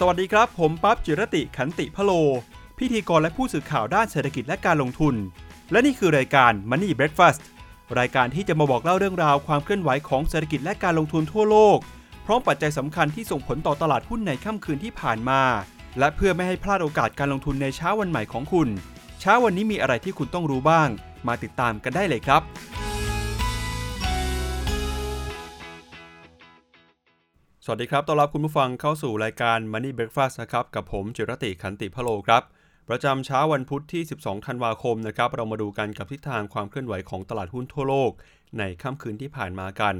สวัสดีครับ ผมปั๊บจิรติขันติพโล พิธีกรและผู้สื่อข่าวด้านเศรษฐกิจและการลงทุน และนี่คือรายการ Money Breakfast รายการที่จะมาบอกเล่าเรื่องราวความเคลื่อนไหวของเศรษฐกิจและการลงทุนทั่วโลก พร้อมปัจจัยสำคัญที่ส่งผลต่อตลาดหุ้นในค่ำคืนที่ผ่านมา และเพื่อไม่ให้พลาดโอกาสการลงทุนในเช้าวันใหม่ของคุณ เช้าวันนี้มีอะไรที่คุณต้องรู้บ้าง มาติดตามกันได้เลยครับ สวัสดีครับ ต้อนรับคุณผู้ฟังเข้าสู่รายการ Money Breakfast นะครับ กับผมจิรติขันติพโลครับ ประจำเช้าวันพุธที่ 12 ธันวาคมนะครับ เรามาดูกันกับทิศทางความเคลื่อนไหวของตลาดหุ้นทั่วโลก ในค่ำคืนที่ผ่านมากัน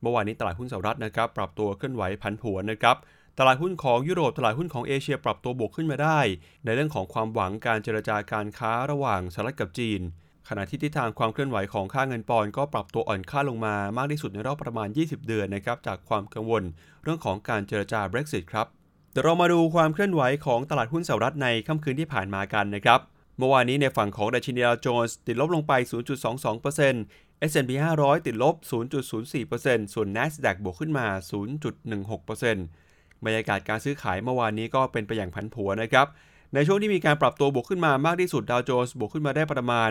เมื่อวานนี้ตลาดหุ้นสหรัฐนะครับ ปรับตัวเคลื่อนไหวผันผวนนะครับ ตลาดหุ้นของยุโรป ตลาดหุ้นของเอเชียปรับตัวบวกขึ้นมาได้ ในเรื่องของความหวังการเจรจาการค้าระหว่างสหรัฐกับจีน ขณะที่ทิศทางความเคลื่อนไหวของค่าเงินปอนด์ก็ปรับตัวอ่อนค่าลงมามากที่สุดในรอบประมาณ 20 เดือนนะครับจากความกังวลเรื่องของการเจรจา Brexit ครับเดี๋ยวเรามาดูความเคลื่อนไหวของตลาดหุ้นสหรัฐในค่ำคืนที่ผ่านมากันนะครับเมื่อวานนี้ในฝั่งของดัชนีดาวโจนส์ติดลบลงไป 0.22% S&P 500 ติดลบ 0.04%ส่วน NASDAQ บวกขึ้นมา 0.16%บรรยากาศการซื้อขายเมื่อวานนี้ก็เป็นไปอย่างผันผวนนะครับ ในช่วงที่มีการปรับตัวบวกขึ้นมามากที่สุดดาวโจนส์บวกขึ้นมาได้ประมาณ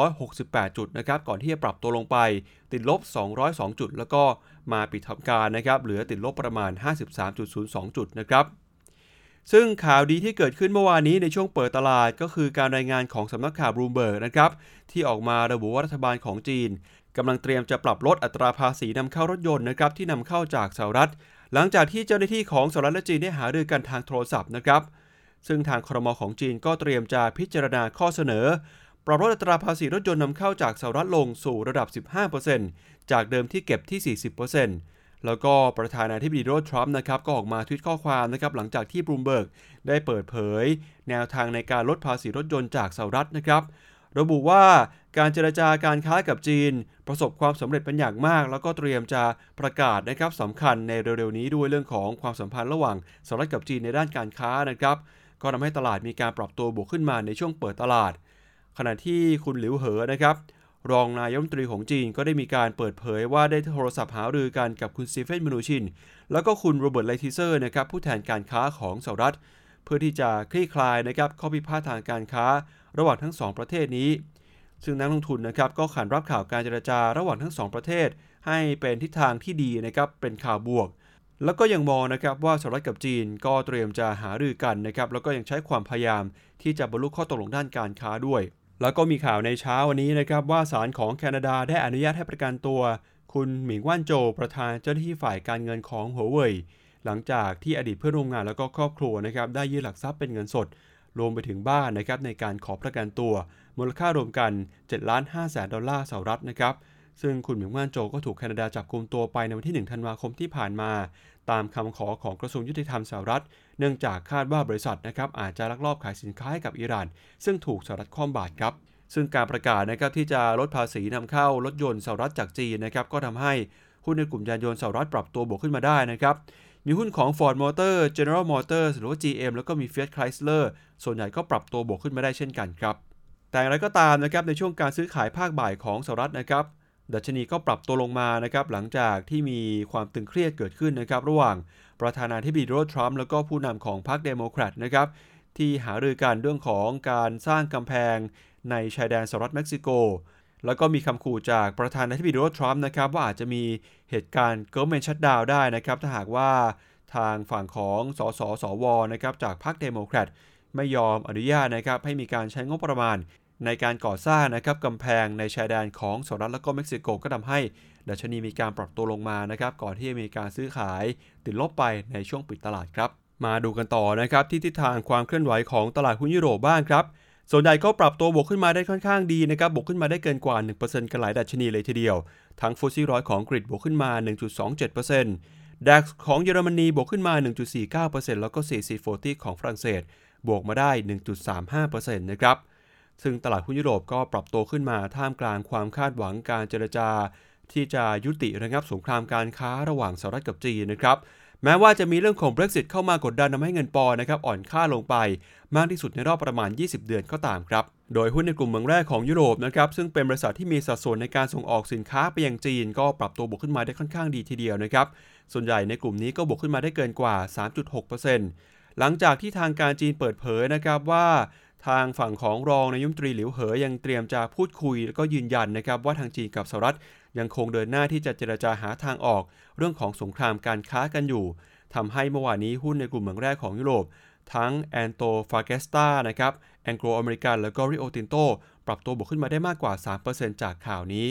368 จุดนะครับก่อนที่จะปรับตัวลงไป ติดลบ 202 จุด แล้วก็มาปิดทำการนะครับเหลือติดลบประมาณ 53.02 จุดนะครับซึ่งข่าวดีที่เกิดขึ้นเมื่อวานนี้ในช่วงเปิดตลาดก็คือการรายงานของสำนักข่าวบลูเบิร์กนะครับที่ออกมาระบุว่ารัฐบาลของจีนกำลังเตรียมจะปรับลดอัตราภาษีนำเข้ารถยนต์นะครับที่นำเข้าจากสหรัฐ หลังจากที่เจ้าหน้าที่ของสหรัฐและจีนได้หารือกันทางโทรศัพท์นะครับ ซึ่งทางครมของจีนก็เตรียมจะพิจารณาข้อเสนอ ปรับลดอัตราภาษีรถยนต์นำเข้าจากสหรัฐลงสู่ระดับ 15%จากเดิมที่เก็บที่ 40%แล้วก็ประธานาธิบดีโดนัลด์ทรัมป์นะครับก็ออกมาทวิตข้อความนะครับหลังจากที่บลูมเบิร์กได้เปิดเผย แนวทางในการลดภาษีรถยนต์จากสหรัฐนะครับระบุว่าการเจรจาการค้ากับจีน ประสบความสำเร็จเป็นอย่างมาก แล้วก็เตรียมจะประกาศนะครับสำคัญในเร็วๆนี้ด้วยเรื่องของความสัมพันธ์ระหว่างสหรัฐกับจีนในด้านการค้านะครับ ก็ทำให้ตลาดมีการปรับตัวบวกขึ้นมาในช่วงเปิดตลาด ขณะที่คุณหลิวเหอนะครับ รองนายกรัฐมนตรีของจีนก็ได้มีการเปิดเผยว่าได้โทรศัพท์หารือกันกับคุณสตีเฟนมนูชิน แล้วก็คุณโรเบิร์ตไลท์ไฮเซอร์นะครับผู้แทนการค้าของสหรัฐ เพื่อที่จะคลี่คลายนะครับข้อพิพาททางการค้า ระหว่างทั้งสองประเทศนี้ ซึ่งนักลงทุนนะครับก็ขานรับข่าวการเจรจาระหว่างทั้งสองประเทศ ให้เป็นทิศทางที่ดีนะครับเป็นข่าวบวก แล้วก็ยังมองนะครับว่าสหรัฐกับจีนก็เตรียมจะหารือกันนะครับแล้วก็ยังใช้ความพยายามที่จะบรรลุข้อตกลงด้านการค้าด้วย แล้วก็มีข่าวในเช้าวันนี้นะครับว่าศาลของแคนาดาได้อนุญาตให้ประกันตัว คุณหมิงว่านโจประธานเจ้าหน้าที่ฝ่ายการเงินของหัวเว่ยหลังจากที่อดีตเพื่อนร่วมงานแล้วก็ครอบครัวนะครับได้ยื่นหลักทรัพย์เป็นเงินสด รวมไปถึงบ้านนะครับในการขอประกันตัว มูลค่ารวมกัน7ล้าน5แสนดอลลาร์สหรัฐนะครับ ซึ่งคุณหมิงว่านโจก็ถูกแคนาดาจับกุมตัวไปในวันที่ 1 ธันวาคมที่ผ่านมา ตามคำขอของกระทรวงยุติธรรมสหรัฐ เนื่องจากคาดว่าบริษัทนะครับอาจจะลักลอบขายสินค้าให้กับอิหร่าน ซึ่งถูกสหรัฐคว่ำบาตรครับซึ่งการประกาศนะครับที่จะลดภาษีนำเข้ารถยนต์สหรัฐจากจีนนะครับก็ทำให้หุ้นในกลุ่มยานยนต์สหรัฐปรับตัวบวกขึ้นมาได้นะครับ มีหุ้นของ Ford Motor General Motors หรือว่า GM แล้วก็มี Fiat Chrysler ส่วนใหญ่ก็ปรับตัวบวกขึ้นมาได้เช่นกันครับ แต่อย่างไรก็ตามนะครับในช่วงการซื้อขายภาคบ่ายของสหรัฐนะครับ ดัชนีก็ปรับตัวลงมานะครับหลังจากที่มีความตึงเครียดเกิดขึ้นนะครับระหว่างประธานาธิบดีโดนัลด์ทรัมป์แล้วก็ผู้นำของพรรคเดโมแครตนะครับที่หารือกันเรื่องของการสร้างกำแพงในชายแดนสหรัฐเม็กซิโก แล้วก็มีคำขู่จากประธานาธิบดีโดนัลด์ทรัมป์นะครับว่าอาจจะมีเหตุการณ์ government shutdown ได้นะครับถ้าหากว่าทางฝั่งของสสสวนะครับจากพรรคเดโมแครตไม่ยอมอนุญาตนะครับให้มีการใช้งบประมาณ ในการก่อสร้างนะครับกำแพงในชายแดนของสหรัฐและก็เม็กซิโกก็ทำให้ดัชนีมีการปรับตัวลงมานะครับก่อนที่จะมีการซื้อขายติดลบไปในช่วงปิดตลาดครับ มาดูกันต่อนะครับที่ทิศทางความเคลื่อนไหวของตลาดหุ้นยุโรปบ้างครับส่วนใหญ่ก็ปรับตัวบวกขึ้นมาได้ค่อนข้างดีนะครับ บวกขึ้นมาได้เกินกว่า 1%กันหลายดัชนีเลยทีเดียว ทั้ง FTSE ร้อยของอังกฤษบวกขึ้นมา 1.27% DAX ของเยอรมนีบวกขึ้นมา 1.49%แล้วก็ CAC 40 ของฝรั่งเศส บวกมาได้ 1.35%นะครับ ซึ่งตลาดหุ้นยุโรปก็ปรับตัวขึ้นมาท่ามกลางความคาดหวังการเจรจา ที่จะยุติระงับสงครามการค้าระหว่างสหรัฐกับจีนนะครับแม้ว่าจะมีเรื่องของ Brexit เข้ามากดดันทำให้เงินปอนนะครับอ่อนค่าลงไป มากที่สุดในรอบประมาณ 20 เดือนก็ตามครับ โดยหุ้นในกลุ่มเมืองแรกของยุโรปนะครับซึ่งเป็นบริษัทที่มีสัดส่วนในการส่งออกสินค้าไปยังจีน ก็ปรับตัวบวกขึ้นมาได้ค่อนข้างดีทีเดียวนะครับส่วนใหญ่ในกลุ่มนี้ก็บวกขึ้นมาได้เกินกว่า 3.6%หลังจากที่ทางการจีนเปิดเผยนะครับว่า ทางฝั่งของรองนายกรัฐมนตรีหลิวเหอยังเตรียมจะพูดคุยแล้วก็ยืนยันนะครับว่าทางจีนกับสหรัฐยังคงเดินหน้าที่จะเจรจาหาทางออก เรื่องของสงครามการค้ากันอยู่ทำให้เมื่อวานนี้หุ้นในกลุ่มเหมืองแร่ของยุโรป ทั้งแอนโตฟาเกสตานะครับแองโกลอเมริกันแล้วก็ริโอตินโตปรับตัวบวกขึ้นมาได้มากกว่า 3%จากข่าวนี้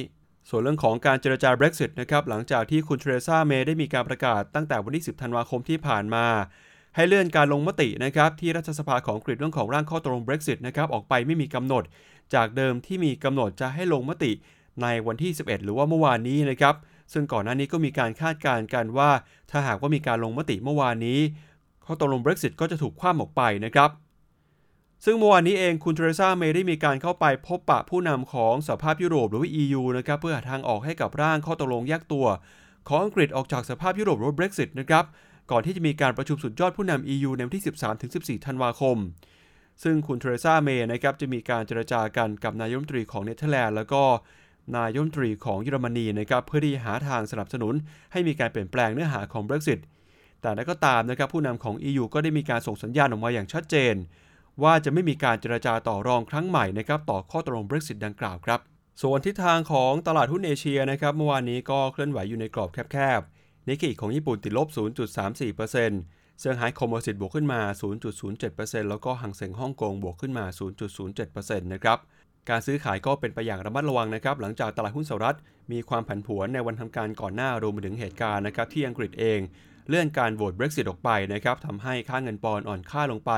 ส่วนเรื่องของการเจรจา Brexit นะครับหลังจากที่คุณเทเรซาเมย์ได้มีการประกาศตั้งแต่วันที่ 10 ธันวาคมที่ผ่านมา ให้เลื่อนการลงมตินะครับที่รัฐสภาของอังกฤษเรื่องของร่างข้อตกลง Brexit นะครับออกไปไม่มีกำหนด จากเดิมที่มีกำหนดจะให้ลงมติในวันที่ 11 หรือว่าเมื่อวานนี้นะครับซึ่งก่อนหน้านี้ก็มีการคาดการณ์กันว่า ถ้าหากว่ามีการลงมติเมื่อวานนี้ ข้อตกลง Brexit ก็จะถูกคว่ำออกไปนะครับซึ่งเมื่อวานนี้เองคุณเทเรซาเมย์ได้มีการเข้าไปพบปะผู้นำของสหภาพยุโรปหรือว่า EU นะครับเพื่อหาทางออกให้กับร่างข้อตกลงแยกตัว ของอังกฤษออกจากสหภาพยุโรปหรือ Brexit นะครับ ก่อนที่จะมีการประชุมสุดยอดผู้นำ EU ในวันที่ 13-14 ธันวาคม ซึ่งคุณเทเรซาเมย์นะครับจะมีการเจรจากันกับนายกรัฐมนตรีของเนเธอร์แลนด์แล้วก็นายกรัฐมนตรีของเยอรมนีนะครับเพื่อที่หาทางสนับสนุน ให้มีการเปลี่ยนแปลงเนื้อหาของ Brexit แต่อย่างไรก็ตามนะครับผู้นำของ EU ก็ได้มีการส่งสัญญาณออกมาอย่างชัดเจน ว่าจะไม่มีการเจรจาต่อรองครั้งใหม่นะครับต่อข้อตกลง Brexit ดังกล่าวครับ ส่วนทิศทางของตลาดหุ้นเอเชียนะครับเมื่อวานนี้ก็เคลื่อนไหวอยู่ในกรอบแคบๆ นิกเกิของญี่ปุ่นติดลบ 0.34%เซี่ยงไฮ้คอมโพสิตบวกขึ้นมา 0.07%แล้วก็หังเส็งฮ่องกงบวกขึ้นมา 0.07%นะครับการซื้อขายก็เป็นไปอย่างระมัดระวังนะครับ หลังจากตลาดหุ้นสหรัฐมีความผันผวนในวันทำการก่อนหน้ารวมไปถึงเหตุการณ์นะครับที่อังกฤษเอง เลื่อนการโหวต Brexit ออกไปนะครับทำให้ค่าเงินปอนด์อ่อนค่าลงไป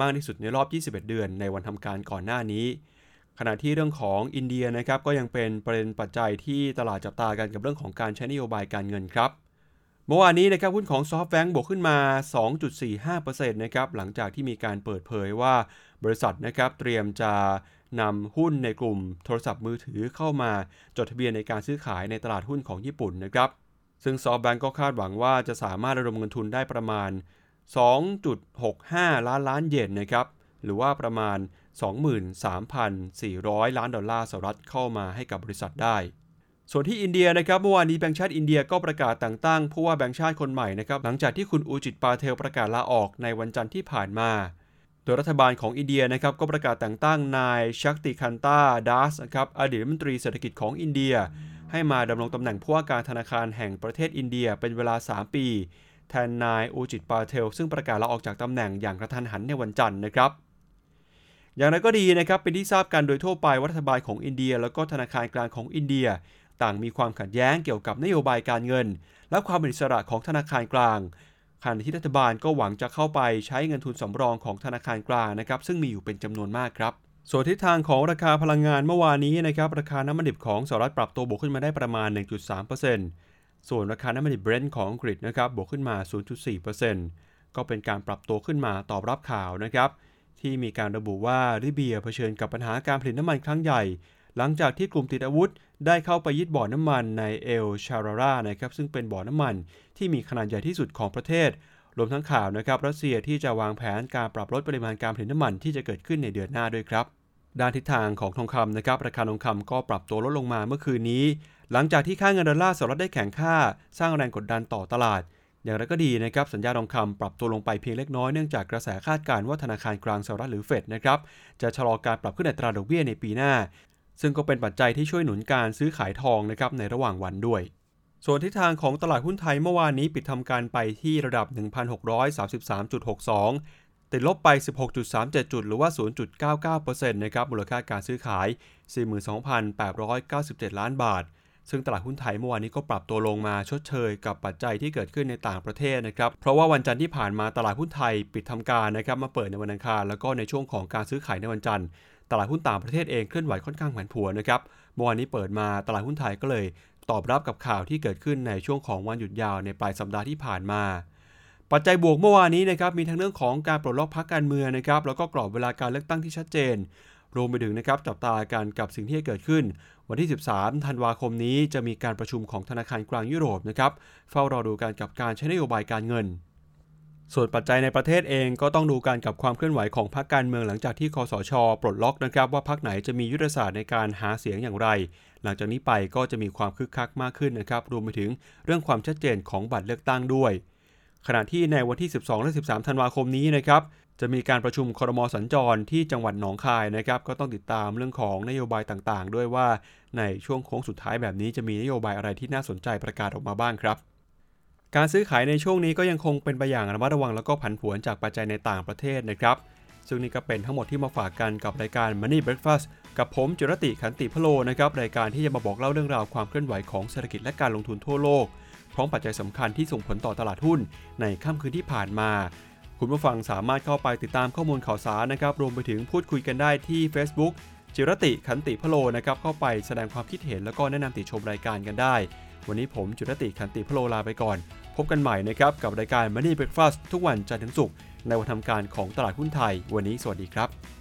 มากที่สุดในรอบ 21 เดือนในวันทำการก่อนหน้านี้ ขณะที่เรื่องของอินเดียนะครับก็ยังเป็นประเด็นปัจจัยที่ตลาดจับตากันกับเรื่องของการใช้นโยบายการเงินครับ เมื่อวานนี้นะครับหุ้นของซอฟต์แบงก์บวกขึ้นมา 2.45%นะครับหลังจากที่มีการเปิดเผยว่าบริษัทนะครับเตรียมจะนำหุ้นในกลุ่มโทรศัพท์มือถือเข้ามาจดทะเบียนในการซื้อขายในตลาดหุ้นของญี่ปุ่นนะครับซึ่งซอฟแบงก์ก็คาดหวังว่าจะสามารถระดมเงินทุนได้ประมาณ 2.65 ล้านล้านเยนนะครับหรือว่าประมาณ 23,400 ล้านดอลลาร์สหรัฐเข้ามาให้กับบริษัทได้ ส่วนที่อินเดียนะครับเมื่อวานนี้แบงก์ชาติอินเดียก็ประกาศแต่งตั้งผู้ว่าแบงก์ชาติคนใหม่นะครับหลังจากที่คุณอูร์จิตปาเทลประกาศลาออกในวันจันทร์ที่ผ่านมา โดยรัฐบาลของอินเดียนะครับก็ประกาศแต่งตั้งนายชักติกันตาดาสนะครับอดีตรัฐมนตรีเศรษฐกิจของอินเดีย ให้มาดำรงตำแหน่งผู้ว่าการธนาคารแห่งประเทศอินเดียเป็นเวลา 3 ปี แทนนายอูจิตปาเทล ซึ่งประกาศลาออกจากตำแหน่งอย่างกระทันหันในวันจันทร์นะครับอย่างไรก็ดีนะครับเป็นที่ทราบกันโดยทั่วไปรัฐบาลของอินเดีย แล้วก็ธนาคารกลางของอินเดีย ต่างมีความขัดแย้งเกี่ยวกับนโยบายการเงิน และความเป็นอิสระของธนาคารกลางขณะที่รัฐบาลก็หวังจะเข้าไปใช้เงินทุนสำรองของธนาคารกลางนะครับ ซึ่งมีอยู่เป็นจำนวนมากครับ ส่วนทิศทางของราคาพลังงานเมื่อวานนี้นะครับราคาน้ำมันดิบของสหรัฐปรับตัวบวกขึ้นมาได้ประมาณ 1.3%ส่วนราคาน้ำมันดิบเบรนท์ของอังกฤษนะครับบวกขึ้นมา 0.4%ก็เป็นการปรับตัวขึ้นมาตอบรับข่าวนะครับที่มีการระบุว่าลิเบียเผชิญกับปัญหาการผลิตน้ำมันครั้งใหญ่ หลังจากที่กลุ่มติดอาวุธ ได้เข้าไปยึดบ่อน้ำมันในเอลชารารานะครับซึ่งเป็นบ่อน้ำมันที่มีขนาดใหญ่ที่สุดของประเทศ รวมทั้งข่าวนะครับรัสเซียที่จะวางแผนการปรับลดปริมาณการผลิตน้ำมันที่จะเกิดขึ้นในเดือนหน้าด้วยครับด้านทิศทางของทองคำนะครับราคาทองคำก็ปรับตัวลดลงมาเมื่อคืนนี้ หลังจากที่ค่าเงินดอลลาร์สหรัฐได้แข็งค่า สร้างแรงกดดันต่อตลาด อย่างไรก็ดีนะครับสัญญาทองคำปรับตัวลงไปเพียงเล็กน้อยเนื่องจากกระแสคาดการณ์ว่าธนาคารกลางสหรัฐหรือเฟดนะครับจะชะลอการปรับขึ้นอัตราดอกเบี้ยในปีหน้า ซึ่งก็เป็นปัจจัยที่ช่วยหนุนการซื้อขายทองนะครับในระหว่างวันด้วย ส่วนทิศทางของตลาดหุ้นไทยเมื่อวานนี้ปิดทำการไปที่ระดับ 1,633.62 ติดลบไป 16.37 จุด หรือว่า 0.99%นะครับมูลค่าการซื้อขาย 42,897 ล้านบาท ซึ่งตลาดหุ้นไทยเมื่อวานนี้ก็ปรับตัวลงมาชดเชยกับปัจจัยที่เกิดขึ้นในต่างประเทศนะครับ เพราะว่าวันจันทร์ที่ผ่านมาตลาดหุ้นไทยปิดทำการนะครับมาเปิดในวันอังคารแล้วก็ในช่วงของการซื้อขายในวันจันทร์ตลาดหุ้นต่างประเทศเองเคลื่อนไหวค่อนข้างผันผวนนะครับเมื่อวานนี้เปิดมาตลาดหุ้นไทยก็เลย ตอบรับกับข่าวที่เกิดขึ้นในช่วงของวันหยุดยาวในปลายสัปดาห์ที่ผ่านมาปัจจัยบวกเมื่อวานนี้นะครับมีทั้งเรื่องของการปลดล็อกพักการเมืองนะครับแล้วก็กรอบเวลาการเลือกตั้งที่ชัดเจน รวมไปถึงนะครับจับตาการกับสิ่งที่จะเกิดขึ้น วันที่ 13 ธันวาคมนี้จะมีการประชุมของธนาคารกลางยุโรปนะครับเฝ้ารอดูการกับการใช้นโยบายการเงิน ส่วนปัจจัยในประเทศเองก็ต้องดูการกับความเคลื่อนไหวของพรรคการเมืองหลังจากที่คอสช ปลดล็อกนะครับว่าพรรคไหนจะมียุทธศาสตร์ในการหาเสียงอย่างไร หลังจากนี้ไปก็จะมีความคึกคักมากขึ้นนะครับรวมไปถึงเรื่องความชัดเจนของบัตรเลือกตั้งด้วยขณะที่ในวันที่ 12 และ 13 ธันวาคมนี้นะครับ จะมีการประชุมครมสัญจรที่จังหวัดหนองคายนะครับ ก็ต้องติดตามเรื่องของนโยบายต่างๆ ด้วยว่าในช่วงโค้งสุดท้ายแบบนี้จะมีนโยบายอะไรที่น่าสนใจประกาศออกมาบ้างครับ การซื้อขายในช่วงนี้ก็ยังคงเป็นไปอย่างระมัดระวังแล้วก็ผันผวนจากปัจจัยในต่างประเทศนะครับ ซึ่งนี่ก็เป็นทั้งหมดที่มาฝากกันกับรายการ Money Breakfast กับผมจุรติขันติพโลนะครับรายการที่จะมาบอกเล่าเรื่องราวความเคลื่อนไหวของเศรษฐกิจและการลงทุนทั่วโลกพร้อมปัจจัยสำคัญที่ส่งผลต่อตลาดหุ้นในค่ำคืนที่ผ่านมา คุณผู้ฟังสามารถเข้าไปติดตามข้อมูลข่าวสารนะครับ รวมไปถึงพูดคุยกันได้ที่ Facebook จิรติขันติพโลนะครับ เข้าไปแสดงความคิดเห็นแล้วก็แนะนำติชมรายการกันได้ วันนี้ผมจิรติขันติพโลลาไปก่อน พบกันใหม่นะครับกับรายการ Money Breakfast ทุกวันจันทร์ถึงศุกร์ในวันทำการของตลาดหุ้นไทย วันนี้สวัสดีครับ